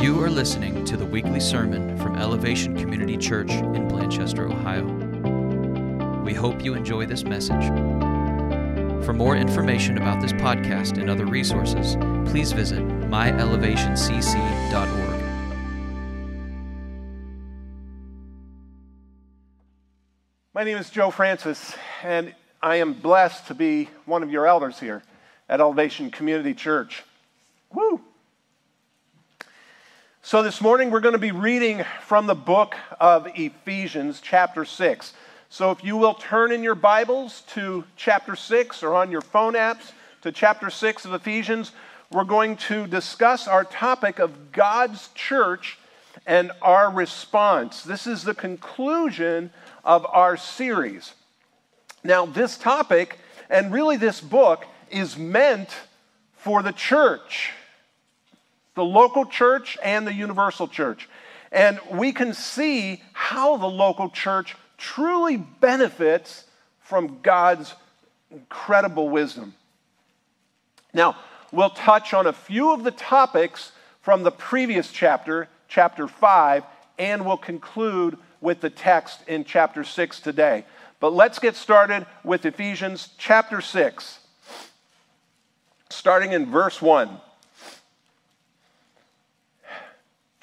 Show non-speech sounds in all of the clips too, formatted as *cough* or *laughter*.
You are listening to the weekly sermon from Elevation Community Church in Blanchester, Ohio. We hope you enjoy this message. For more information about this podcast and other resources, please visit myelevationcc.org. My name is Joe Francis, and I am blessed to be one of your elders here at Elevation Community Church. Woo! So, this morning we're going to be reading from the book of Ephesians, chapter 6. So, if you will turn in your Bibles to chapter 6 or on your phone apps to chapter 6 of Ephesians, we're going to discuss our topic of God's church and our response. This is the conclusion of our series. Now, this topic and really this book is meant for the church, the local church and the universal church. And we can see how the local church truly benefits from God's incredible wisdom. Now, we'll touch on a few of the topics from the previous chapter, chapter 5, and we'll conclude with the text in chapter 6 today. But let's get started with Ephesians chapter 6, starting in verse 1.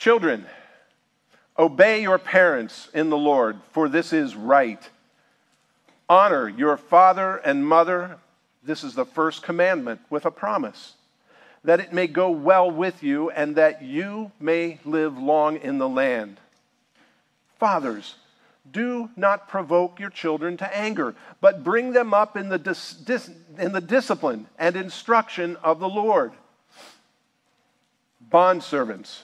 Children, obey your parents in the Lord, for this is right. Honor your father and mother. This is the first commandment with a promise that it may go well with you and that you may live long in the land. Fathers, do not provoke your children to anger, but bring them up in the, dis, dis, in the discipline and instruction of the Lord. Bondservants,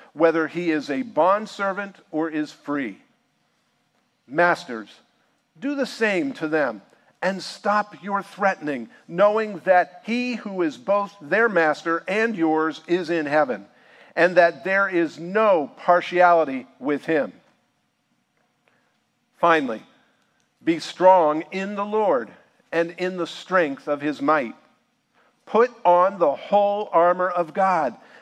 whether he is a bondservant or is free. Masters, do the same to them and stop your threatening, knowing that he who is both their master and yours is in heaven, and that there is no partiality with him. Finally, be strong in the Lord and in the strength of his might. Put on the whole armor of God,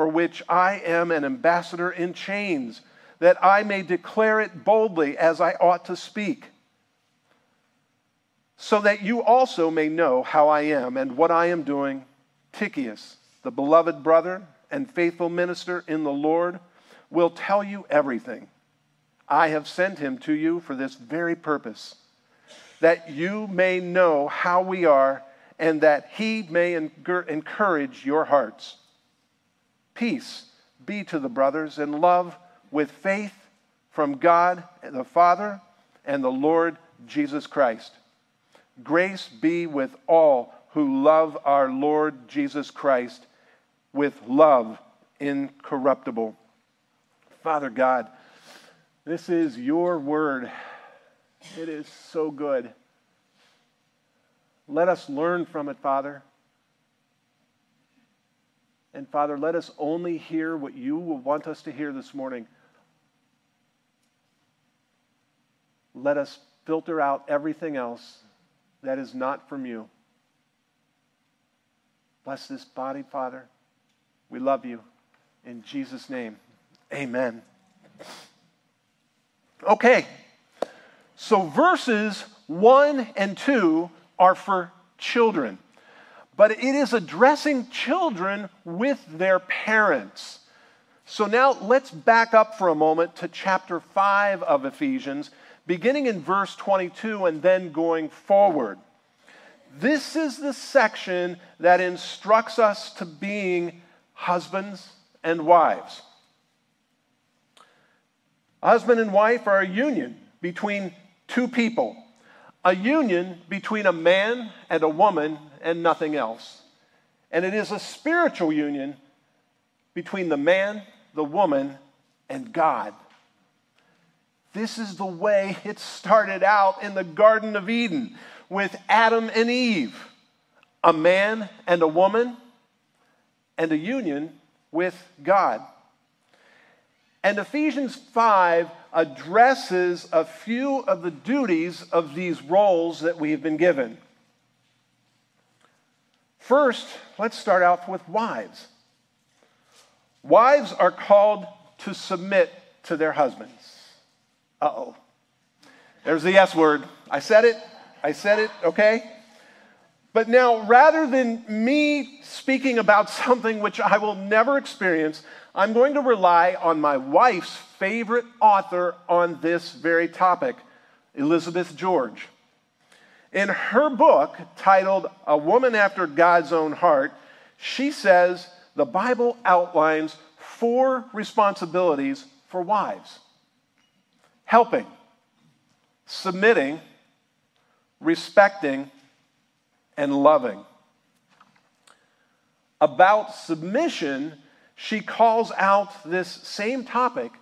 for which I am an ambassador in chains, that I may declare it boldly as I ought to speak. So that you also may know how I am and what I am doing, Tychicus, the beloved brother and faithful minister in the Lord, will tell you everything. I have sent him to you for this very purpose, that you may know how we are and that he may encourage your hearts. Peace be to the brothers and love with faith, from God the Father and the Lord Jesus Christ. Grace be with all who love our Lord Jesus Christ with love incorruptible. Father God, this is your word. It is so good. Let us learn from it, Father. And Father, let us only hear what you will want us to hear this morning. Let us filter out everything else that is not from you. Bless this body, Father. We love you. In Jesus' name, amen. Okay, so verses 1 and 2 are for children, but it is addressing children with their parents. So now let's back up for a moment to chapter 5 of Ephesians, beginning in verse 22 and then going forward. This is the section that instructs us to being husbands and wives. husband and wife are a union between two people, a union between a man and a woman and nothing else. And it is a spiritual union between the man, the woman, and God. This is the way it started out in the Garden of Eden with Adam and Eve a man and a woman, and a union with God. And Ephesians 5 addresses a few of the duties of these roles that we have been given. First, let's start out with wives. Wives are called to submit to their husbands. Uh oh. There's the S word. I said it. I said it, okay? But now, rather than me speaking about something which I will never experience, I'm going to rely on my wife's favorite author on this very topic, Elizabeth George. In her book titled A Woman After God's Own Heart, she says the Bible outlines four responsibilities for wives helping, submitting, respecting, and loving. About submission, she calls out this same topic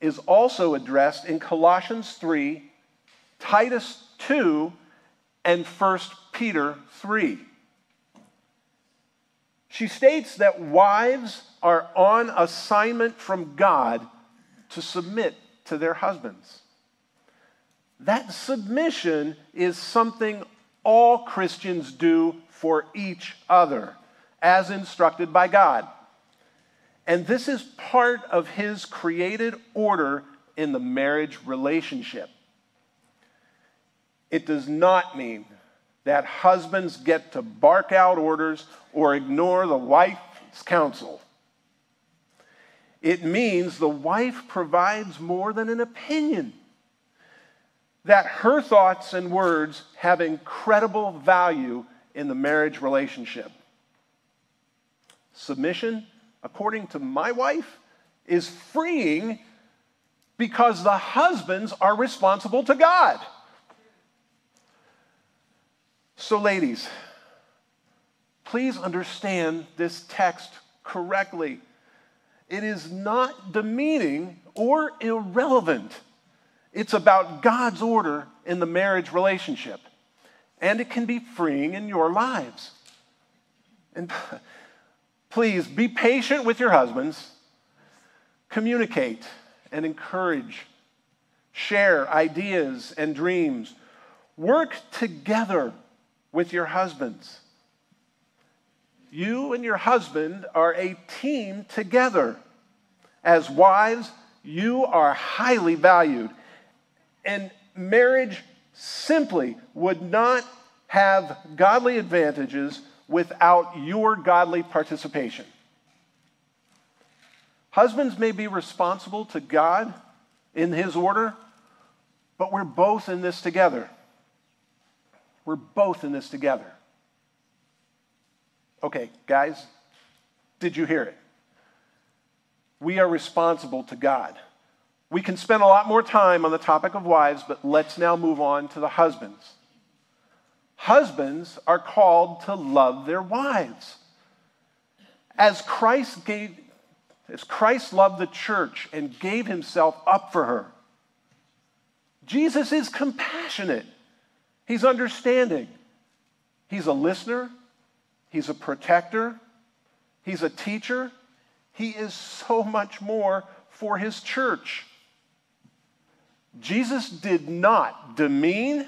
is also addressed in Colossians 3, Titus 2, and 1 Peter 3. She states that wives are on assignment from God to submit to their husbands. That submission is something all Christians do for each other, as instructed by God. And this is part of His created order in the marriage relationship. It does not mean that husbands get to bark out orders or ignore the wife's counsel. It means the wife provides more than an opinion that her thoughts and words have incredible value in the marriage relationship. Submission, according to my wife, is freeing because the husbands are responsible to God. So, ladies, please understand this text correctly. It is not demeaning or irrelevant it's about God's order in the marriage relationship. And it can be freeing in your lives. And *laughs* please be patient with your husbands, communicate and encourage, share ideas and dreams, work together with your husbands. You and your husband are a team together. As wives, you are highly valued and marriage simply would not have godly advantages without your godly participation. Husbands may be responsible to God in His order, but we're both in this together. We're both in this together. Okay, guys, did you hear it? We are responsible to God. We can spend a lot more time on the topic of wives, but let's now move on to the husbands. Husbands are called to love their wives. As Christ gave as Christ loved the church and gave himself up for her. Jesus is compassionate. He's understanding. He's a listener. He's a protector. He's a teacher. He is so much more for his church. Jesus did not demean,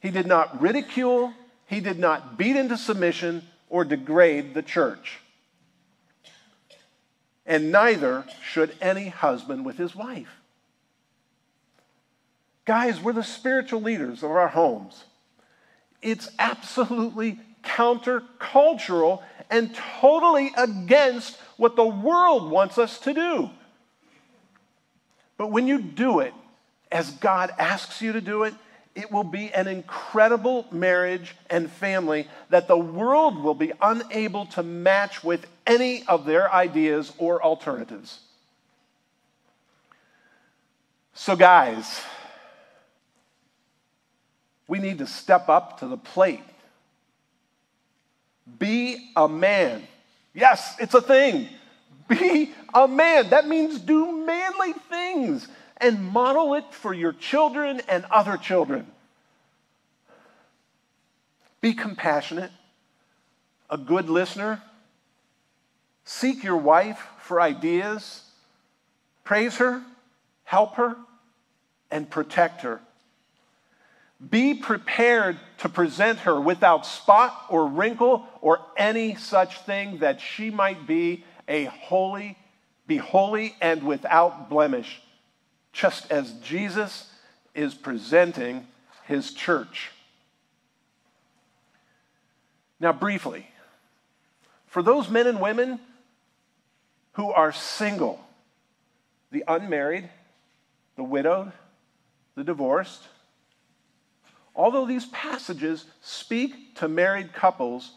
he did not ridicule, he did not beat into submission or degrade the church and neither should any husband with his wife. Guys, we're the spiritual leaders of our homes. It's absolutely countercultural and totally against what the world wants us to do. But when you do it as God asks you to do it, it will be an incredible marriage and family that the world will be unable to match with any of their ideas or alternatives. So, guys, we need to step up to the plate. Be a man. Yes, it's a thing. Be a man. That means do manly things and model it for your children and other children. Be compassionate, a good listener. Seek your wife for ideas. Praise her, help her, and protect her. Be prepared to present her without spot or wrinkle or any such thing that she might be a holy, be holy and without blemish just as Jesus is presenting his church. Now, briefly, for those men and women who are single, the unmarried, the widowed, the divorced, although these passages speak to married couples,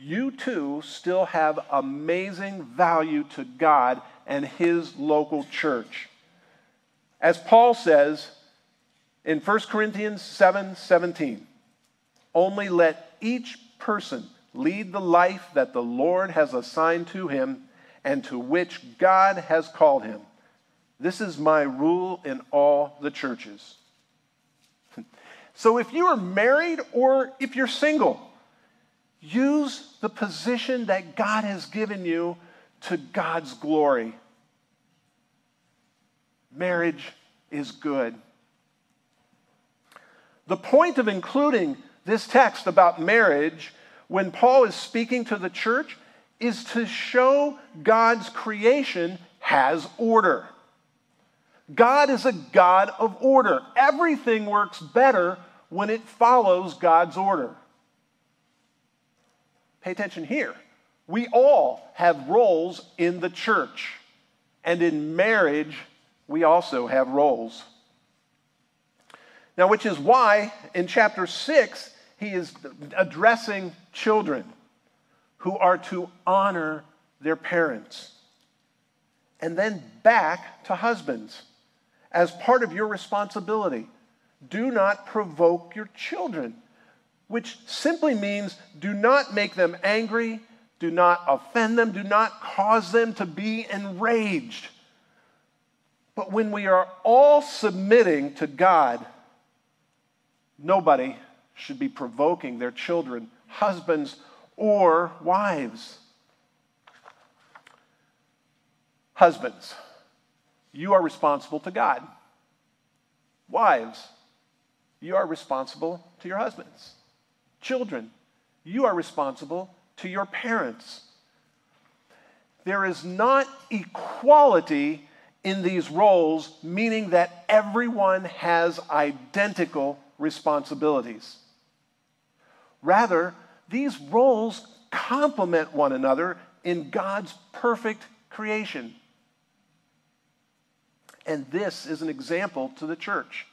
you too still have amazing value to God and His local church. As Paul says in 1 Corinthians 7 17, only let each person lead the life that the Lord has assigned to him and to which God has called him. This is my rule in all the churches. *laughs* So if you are married or if you're single, use the position that God has given you to God's glory. Marriage is good. The point of including this text about marriage when Paul is speaking to the church is to show God's creation has order. God is a God of order. Everything works better when it follows God's order. Pay attention here. We all have roles in the church, and in marriage, we also have roles. Now, which is why in chapter 6, he is addressing children who are to honor their parents. And then back to husbands as part of your responsibility. Do not provoke your children, which simply means do not make them angry, do not offend them, do not cause them to be enraged. But when we are all submitting to God, nobody should be provoking their children, husbands or wives. Husbands, you are responsible to God. Wives, you are responsible to your husbands. Children, you are responsible to your parents. There is not equality in these roles, meaning that everyone has identical responsibilities. Rather, these roles complement one another in God's perfect creation. And this is an example to the church.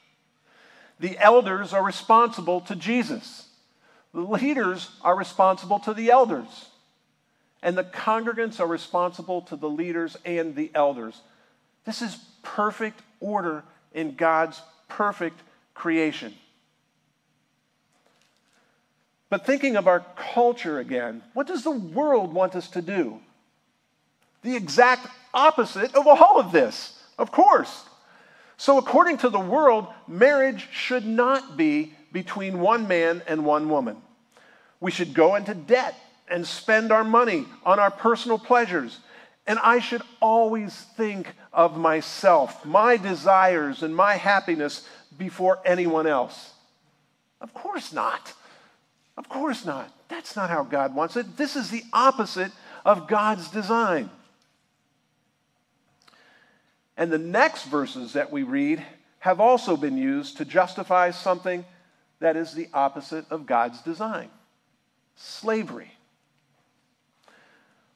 The elders are responsible to Jesus. The leaders are responsible to the elders. And the congregants are responsible to the leaders and the elders. This is perfect order in God's perfect creation. But thinking of our culture again, what does the world want us to do? The exact opposite of all of this, of course. So, according to the world, marriage should not be between one man and one woman. We should go into debt and spend our money on our personal pleasures. And I should always think of myself, my desires, and my happiness before anyone else. Of course not. Of course not. That's not how God wants it. This is the opposite of God's design. And the next verses that we read have also been used to justify something that is the opposite of God's design slavery.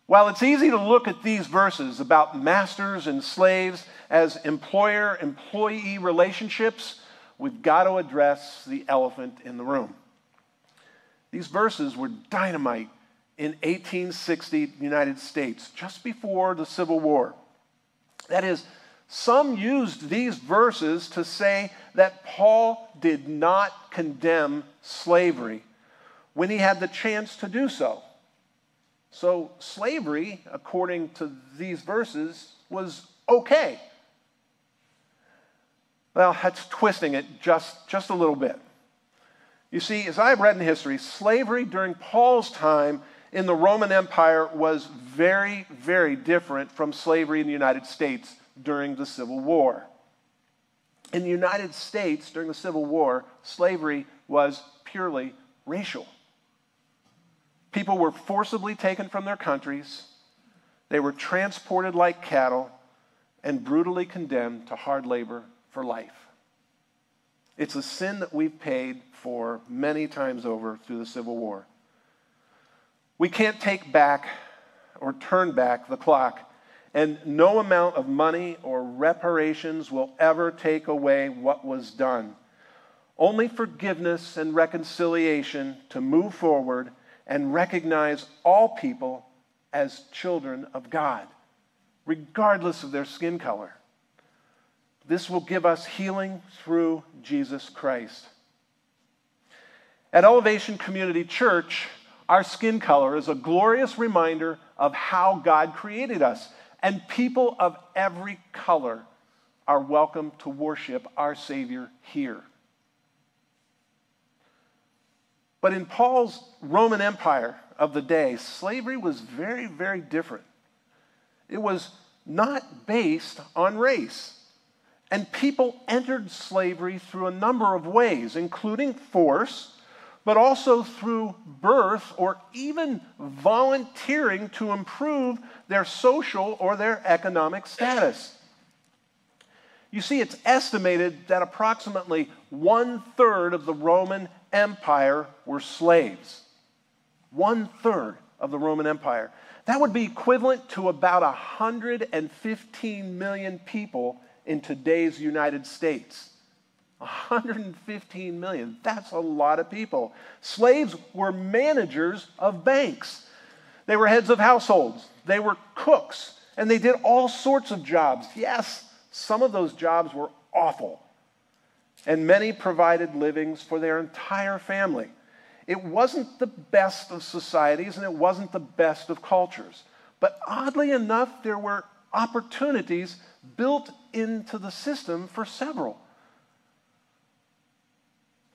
While it's easy to look at these verses about masters and slaves as employer employee relationships, we've got to address the elephant in the room. These verses were dynamite in 1860 United States, just before the Civil War. That is, some used these verses to say that Paul did not condemn slavery when he had the chance to do so. So, slavery, according to these verses, was okay. Well, that's twisting it just, just a little bit. You see, as I've read in history, slavery during Paul's time in the Roman Empire was very, very different from slavery in the United States during the Civil War. In the United States during the Civil War, slavery was purely racial. People were forcibly taken from their countries, they were transported like cattle, and brutally condemned to hard labor for life. It's a sin that we've paid for many times over through the Civil War. We can't take back or turn back the clock, and no amount of money or reparations will ever take away what was done. Only forgiveness and reconciliation to move forward and recognize all people as children of God, regardless of their skin color. This will give us healing through Jesus Christ. At Elevation Community Church, our skin color is a glorious reminder of how God created us, and people of every color are welcome to worship our Savior here. But in Paul's Roman Empire of the day, slavery was very, very different. It was not based on race. And people entered slavery through a number of ways, including force, but also through birth or even volunteering to improve their social or their economic status. You see, it's estimated that approximately one third of the Roman Empire were slaves. One third of the Roman Empire. That would be equivalent to about 115 million people in today's United States. 115 million. That's a lot of people. Slaves were managers of banks, they were heads of households, they were cooks, and they did all sorts of jobs. Yes, some of those jobs were awful and many provided livings for their entire family. It wasn't the best of societies and it wasn't the best of cultures. But oddly enough, there were opportunities built into the system for several.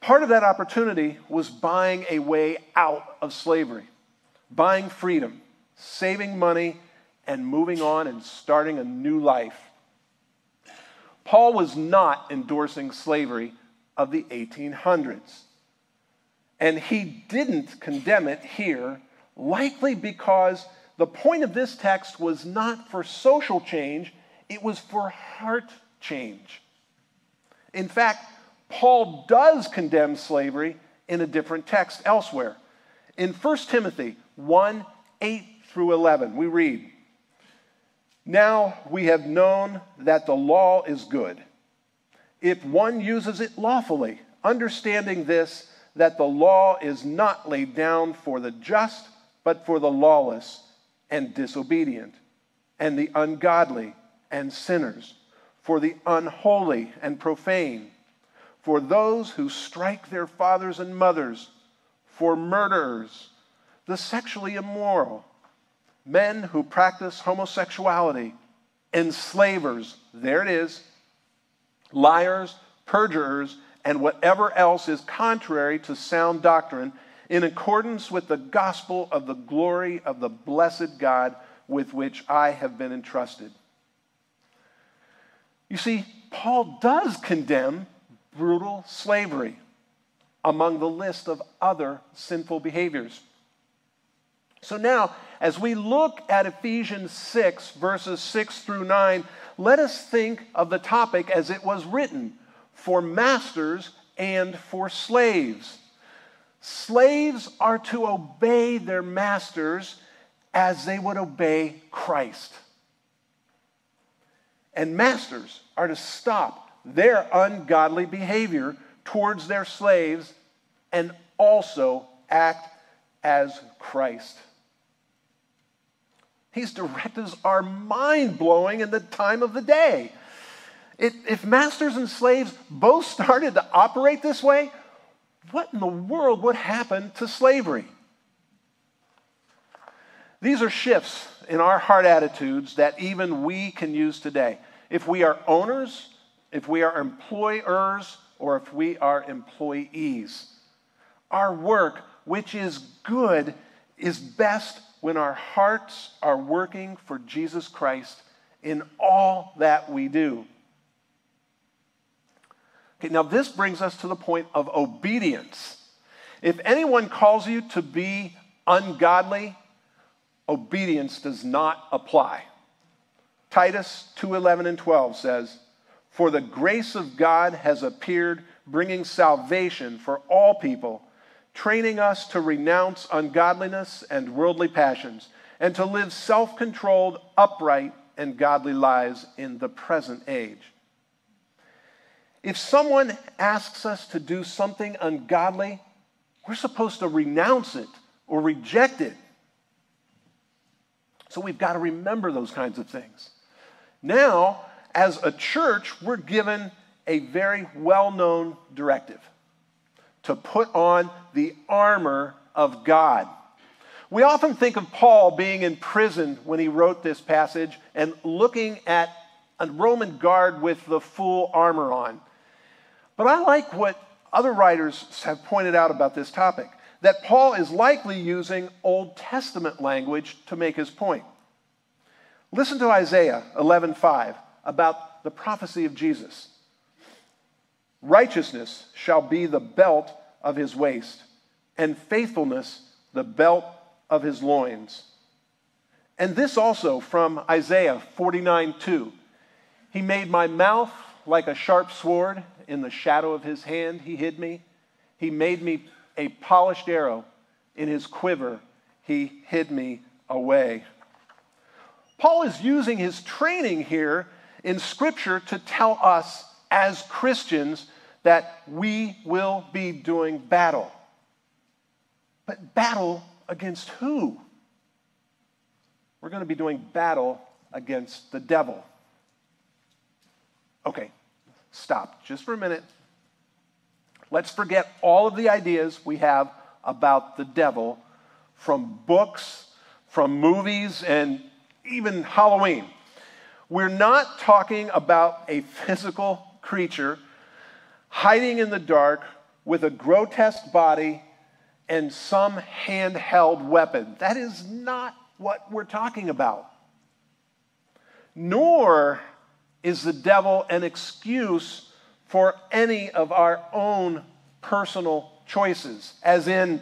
Part of that opportunity was buying a way out of slavery, buying freedom, saving money, and moving on and starting a new life. Paul was not endorsing slavery of the 1800s. And he didn't condemn it here, likely because the point of this text was not for social change, it was for heart change. In fact, Paul does condemn slavery in a different text elsewhere. In 1 Timothy 1 8 through 11, we read, now we have known that the law is good. If one uses it lawfully, understanding this, that the law is not laid down for the just, but for the lawless and disobedient, and the ungodly and sinners, for the unholy and profane, for those who strike their fathers and mothers, for murderers, the sexually immoral, men who practice homosexuality, enslavers, there it is, liars, perjurers, and whatever else is contrary to sound doctrine, in accordance with the gospel of the glory of the blessed God with which I have been entrusted. You see, Paul does condemn brutal slavery among the list of other sinful behaviors. So now, as we look at Ephesians 6, verses 6 through 9, let us think of the topic as it was written for masters and for slaves. Slaves are to obey their masters as they would obey Christ. And masters are to stop their ungodly behavior towards their slaves and also act as Christ. These directives are mind blowing in the time of the day. It, if masters and slaves both *laughs* started to operate this way, what in the world would happen to slavery? These are shifts in our heart attitudes that even we can use today. If we are owners, if we are employers, or if we are employees, our work, which is good, is best when our hearts are working for Jesus Christ in all that we do. Okay, now this brings us to the point of obedience. If anyone calls you to be ungodly, obedience does not apply. Titus 2:11 and 12 says, "For the grace of God has appeared, bringing salvation for all people, training us to renounce ungodliness and worldly passions, and to live self-controlled, upright, and godly lives in the present age." If someone asks us to do something ungodly, we're supposed to renounce it or reject it. So we've got to remember those kinds of things. Now, as a church, we're given a very well known directive to put on the armor of God. We often think of Paul being in prison when he wrote this passage and looking at a Roman guard with the full armor on. But I like what other writers have pointed out about this topic that Paul is likely using Old Testament language to make his point. Listen to Isaiah 11:5 about the prophecy of Jesus. Righteousness shall be the belt of his waist, and faithfulness the belt of his loins. And this also from Isaiah 49:2. He made my mouth like a sharp sword, in the shadow of his hand, he hid me. He made me a polished arrow. In his quiver, he hid me away. Paul is using his training here in Scripture to tell us as Christians that we will be doing battle. But battle against who? We're going to be doing battle against the devil. Okay, stop just for a minute. Let's forget all of the ideas we have about the devil from books, from movies, and even Halloween. We're not talking about a physical creature hiding in the dark with a grotesque body and some handheld weapon. That is not what we're talking about. Nor is the devil an excuse for any of our own personal choices, as in,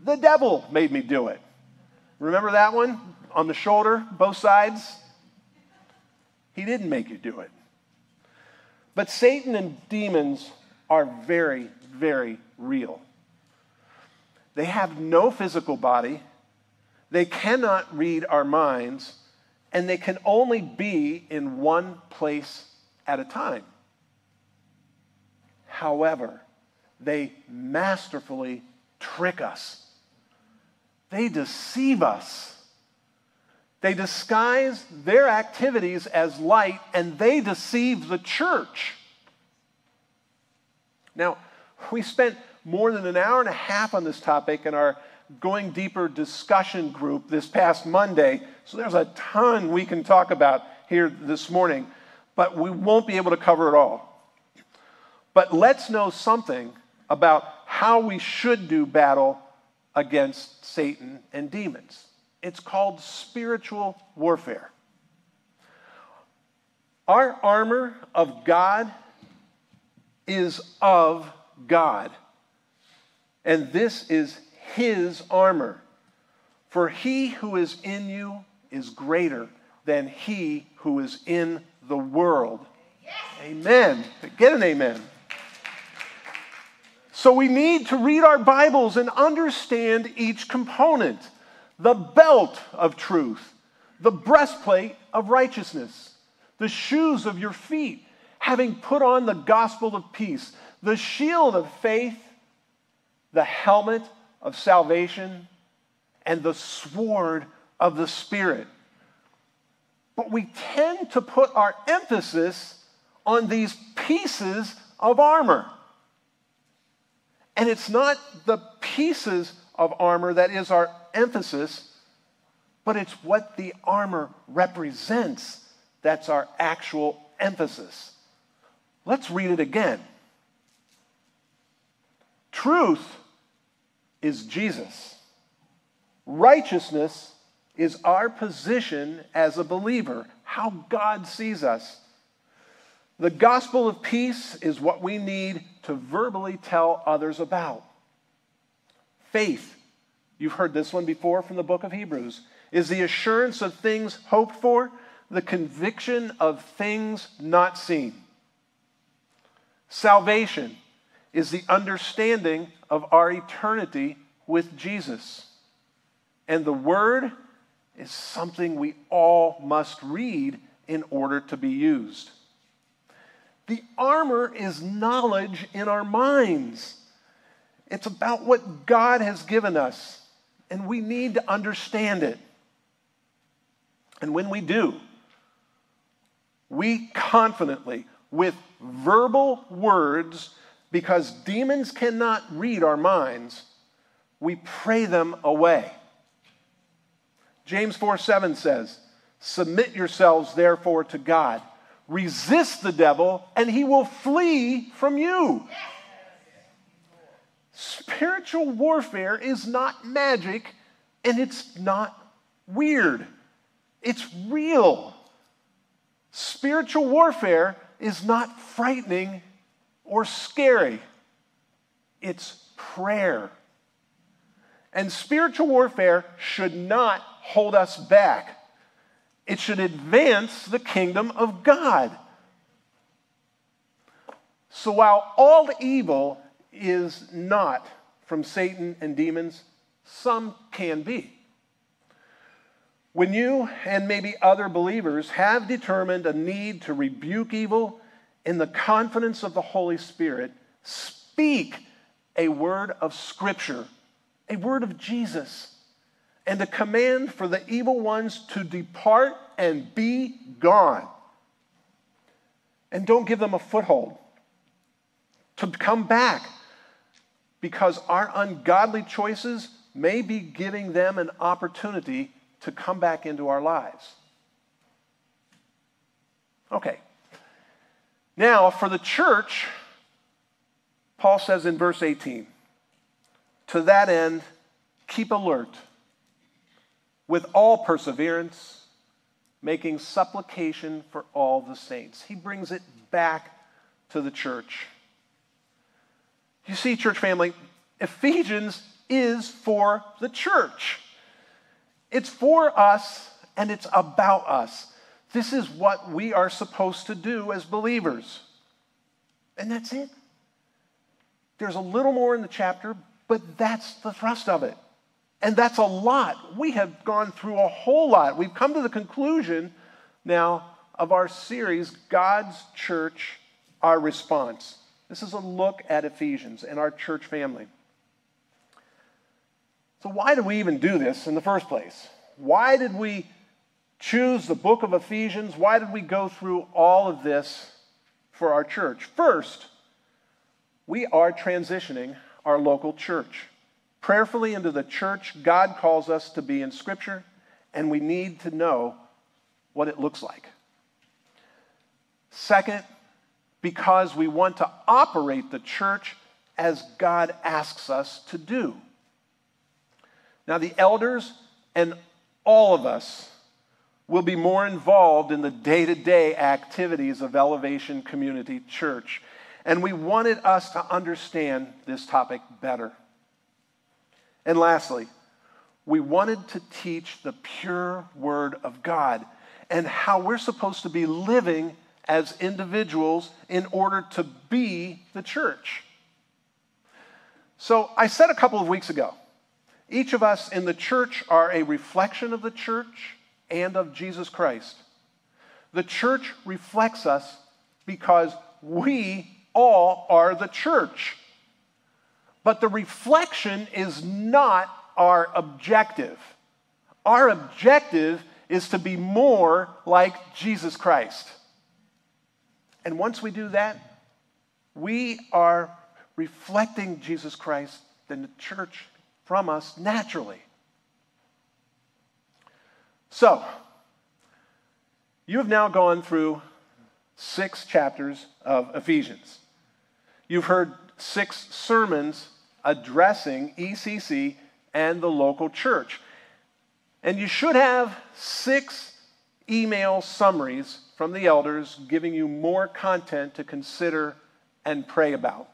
the devil made me do it. Remember that one on the shoulder, both sides? He didn't make you do it. But Satan and demons are very, very real. They have no physical body, they cannot read our minds, and they can only be in one place at a time. However, they masterfully trick us, they deceive us. They disguise their activities as light and they deceive the church. Now, we spent more than an hour and a half on this topic in our Going Deeper discussion group this past Monday. So there's a ton we can talk about here this morning, but we won't be able to cover it all. But let's know something about how we should do battle against Satan and demons. It's called spiritual warfare. Our armor of God is of God. And this is his armor. For he who is in you is greater than he who is in the world. Yes. Amen. Get an amen. So we need to read our Bibles and understand each component the belt of truth, the breastplate of righteousness, the shoes of your feet, having put on the gospel of peace, the shield of faith, the helmet of salvation, and the sword of the Spirit. But we tend to put our emphasis on these pieces of armor. And it's not the pieces of armor that is our emphasis, but it's what the armor represents that's our actual emphasis. Let's read it again. Truth is Jesus. Righteousness is our position as a believer, how God sees us. The gospel of peace is what we need to verbally tell others about. Faith, you've heard this one before from the book of Hebrews, is the assurance of things hoped for, the conviction of things not seen. Salvation is the understanding of our eternity with Jesus. And the Word is something we all must read in order to be used. The armor is knowledge in our minds. It's about what God has given us, and we need to understand it. And when we do, we confidently, with verbal words, because demons cannot read our minds, we pray them away. James 4 7 says, Submit yourselves therefore to God. Resist the devil, and he will flee from you. Spiritual warfare is not magic and it's not weird. It's real. Spiritual warfare is not frightening or scary, it's prayer. And spiritual warfare should not hold us back. It should advance the kingdom of God. So while all evil is not from Satan and demons, some can be. When you and maybe other believers have determined a need to rebuke evil in the confidence of the Holy Spirit, speak a word of Scripture, a word of Jesus and a command for the evil ones to depart and be gone. And don't give them a foothold to come back because our ungodly choices may be giving them an opportunity to come back into our lives. Okay. Now, for the church, Paul says in verse 18, to that end, keep alert with all perseverance, making supplication for all the saints. He brings it back to the church. You see, church family, Ephesians is for the church. It's for us and it's about us. This is what we are supposed to do as believers. And that's it. There's a little more in the chapter, but that's the thrust of it. And that's a lot. We have gone through a whole lot. We've come to the conclusion now of our series, God's Church, Our Response. This is a look at Ephesians and our church family. So, why did we even do this in the first place? Why did we choose the book of Ephesians? Why did we go through all of this for our church? First, we are transitioning our local church prayerfully into the church God calls us to be in Scripture, and we need to know what it looks like. Second, because we want to operate the church as God asks us to do. Now, the elders and all of us will be more involved in the day to day activities of Elevation Community Church. And we wanted us to understand this topic better. And lastly, we wanted to teach the pure Word of God and how we're supposed to be living as individuals in order to be the church. So I said a couple of weeks ago each of us in the church are a reflection of the church and of Jesus Christ. The church reflects us because we all are the church. But the reflection is not our objective. Our objective is to be more like Jesus Christ. And once we do that, we are reflecting Jesus Christ in the church from us naturally. So, you have now gone through six chapters of Ephesians. You've heard six sermons addressing ECC and the local church. And you should have six email summaries from the elders giving you more content to consider and pray about.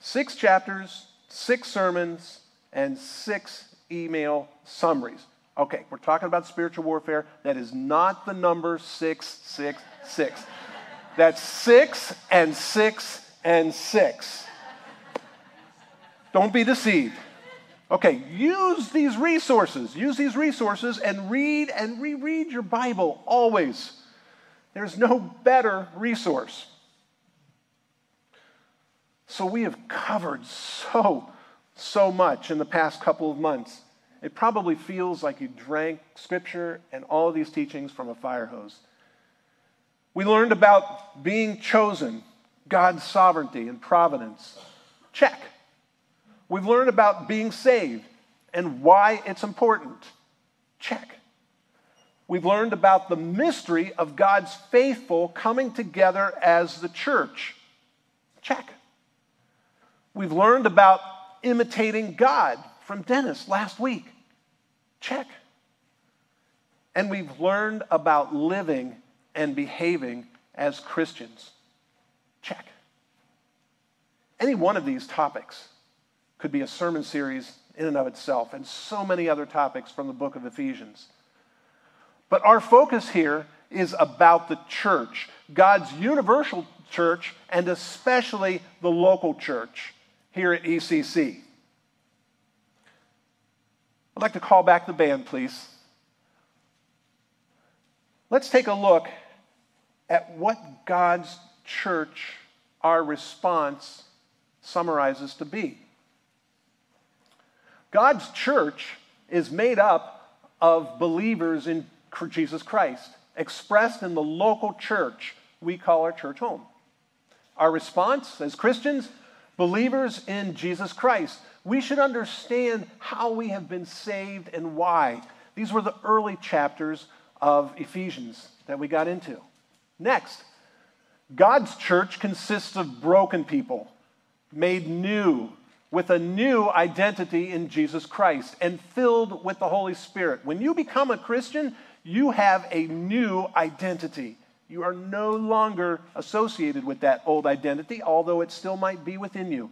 Six chapters, six sermons, and six email summaries. Okay, we're talking about spiritual warfare. That is not the number 666. That's six and six and six. Don't be deceived. Okay, use these resources. Use these resources and read and reread your Bible always. There's no better resource. So we have covered so so much in the past couple of months. It probably feels like you drank scripture and all these teachings from a fire hose. We learned about being chosen, God's sovereignty and providence. Check. We've learned about being saved and why it's important. Check. We've learned about the mystery of God's faithful coming together as the church. Check. We've learned about imitating God from Dennis last week. Check. And we've learned about living and behaving as Christians. Check. Any one of these topics could be a sermon series in and of itself, and so many other topics from the book of Ephesians. But our focus here is about the church, God's universal church, and especially the local church here at ECC. I'd like to call back the band, please. Let's take a look at what God's church, our response, summarizes to be. God's church is made up of believers in Jesus Christ, expressed in the local church we call our church home. Our response as Christians believers in Jesus Christ. We should understand how we have been saved and why. These were the early chapters of Ephesians that we got into. Next, God's church consists of broken people made new with a new identity in Jesus Christ and filled with the Holy Spirit. When you become a Christian, you have a new identity. You are no longer associated with that old identity, although it still might be within you.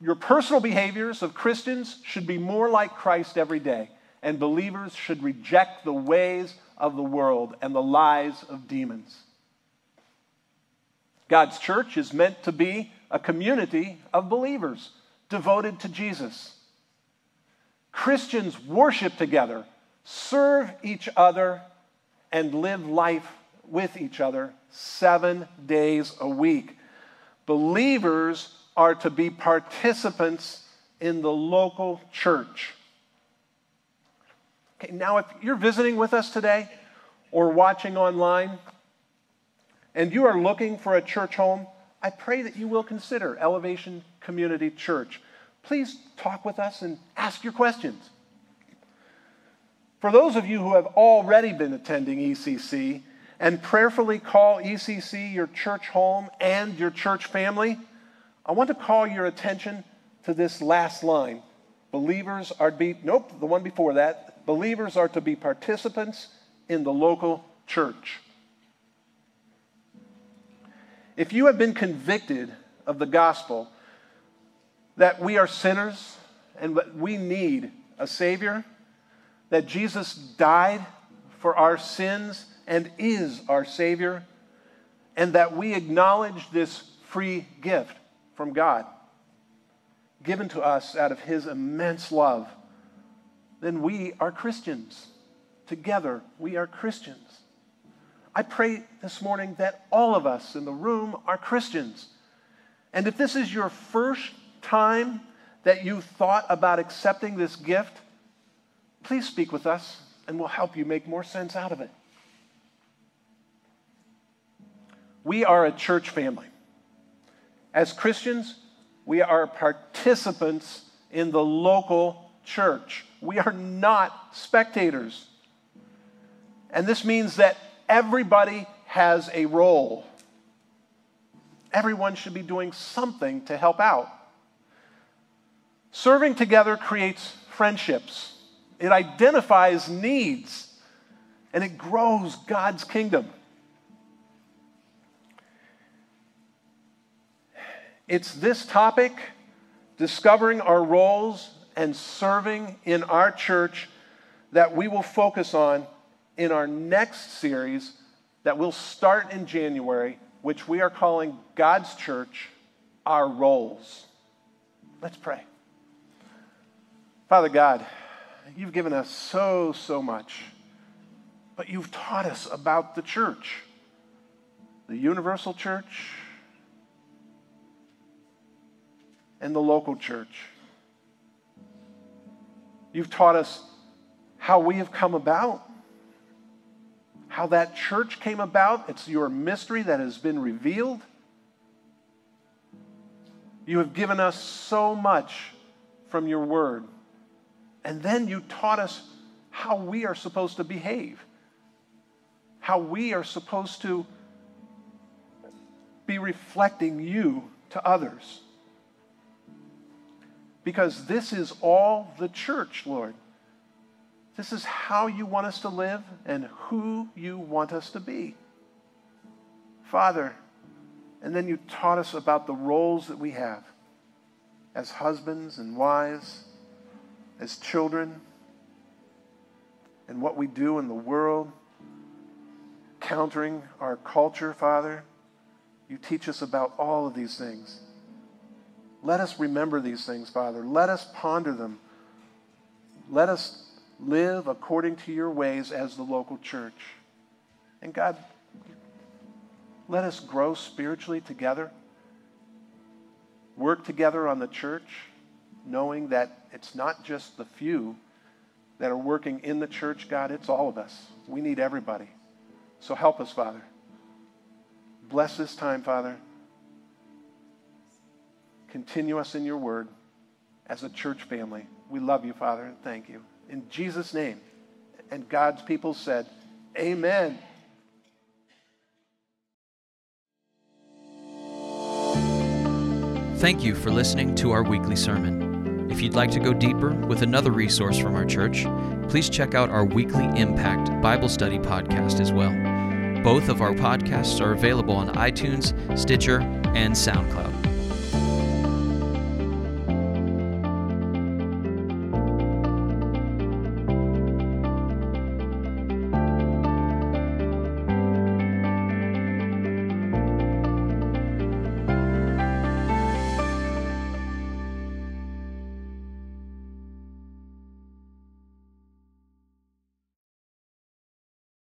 Your personal behaviors of Christians should be more like Christ every day, and believers should reject the ways of the world and the lies of demons. God's church is meant to be a community of believers devoted to Jesus. Christians worship together, serve each other, and live life with each other seven days a week. Believers are to be participants in the local church. Okay, now if you're visiting with us today or watching online and you are looking for a church home, I pray that you will consider Elevation Community Church. Please talk with us and ask your questions. For those of you who have already been attending ECC and prayerfully call ECC your church home and your church family, I want to call your attention to this last line. Believers are to be, nope, the one before that. Believers are to be participants in the local church. If you have been convicted of the gospel that we are sinners and that we need a Savior, that Jesus died for our sins and is our Savior, and that we acknowledge this free gift from God, given to us out of His immense love, then we are Christians. Together, we are Christians. I pray this morning that all of us in the room are Christians. And if this is your first time that you thought about accepting this gift, please speak with us and we'll help you make more sense out of it. We are a church family. As Christians, we are participants in the local church. We are not spectators. And this means that everybody has a role. Everyone should be doing something to help out. Serving together creates friendships it identifies needs and it grows God's kingdom. It's this topic, discovering our roles and serving in our church, that we will focus on in our next series that will start in January, which we are calling God's Church Our Roles. Let's pray. Father God, You've given us so, so much. But you've taught us about the church, the universal church, and the local church. You've taught us how we have come about, how that church came about. It's your mystery that has been revealed. You have given us so much from your word. And then you taught us how we are supposed to behave, how we are supposed to be reflecting you to others. Because this is all the church, Lord. This is how you want us to live and who you want us to be. Father, and then you taught us about the roles that we have as husbands and wives as children and what we do in the world, countering our culture, Father. You teach us about all of these things. Let us remember these things, Father. Let us ponder them. Let us live according to your ways as the local church. And God, let us grow spiritually together, work together on the church knowing that it's not just the few that are working in the church, God, it's all of us. We need everybody. So help us, Father. Bless this time, Father. Continue us in your word as a church family. We love you, Father, and thank you. In Jesus' name. And God's people said, Amen. Thank you for listening to our weekly sermon. If you'd like to go deeper with another resource from our church, please check out our weekly Impact Bible Study podcast as well. Both of our podcasts are available on iTunes, Stitcher, and SoundCloud.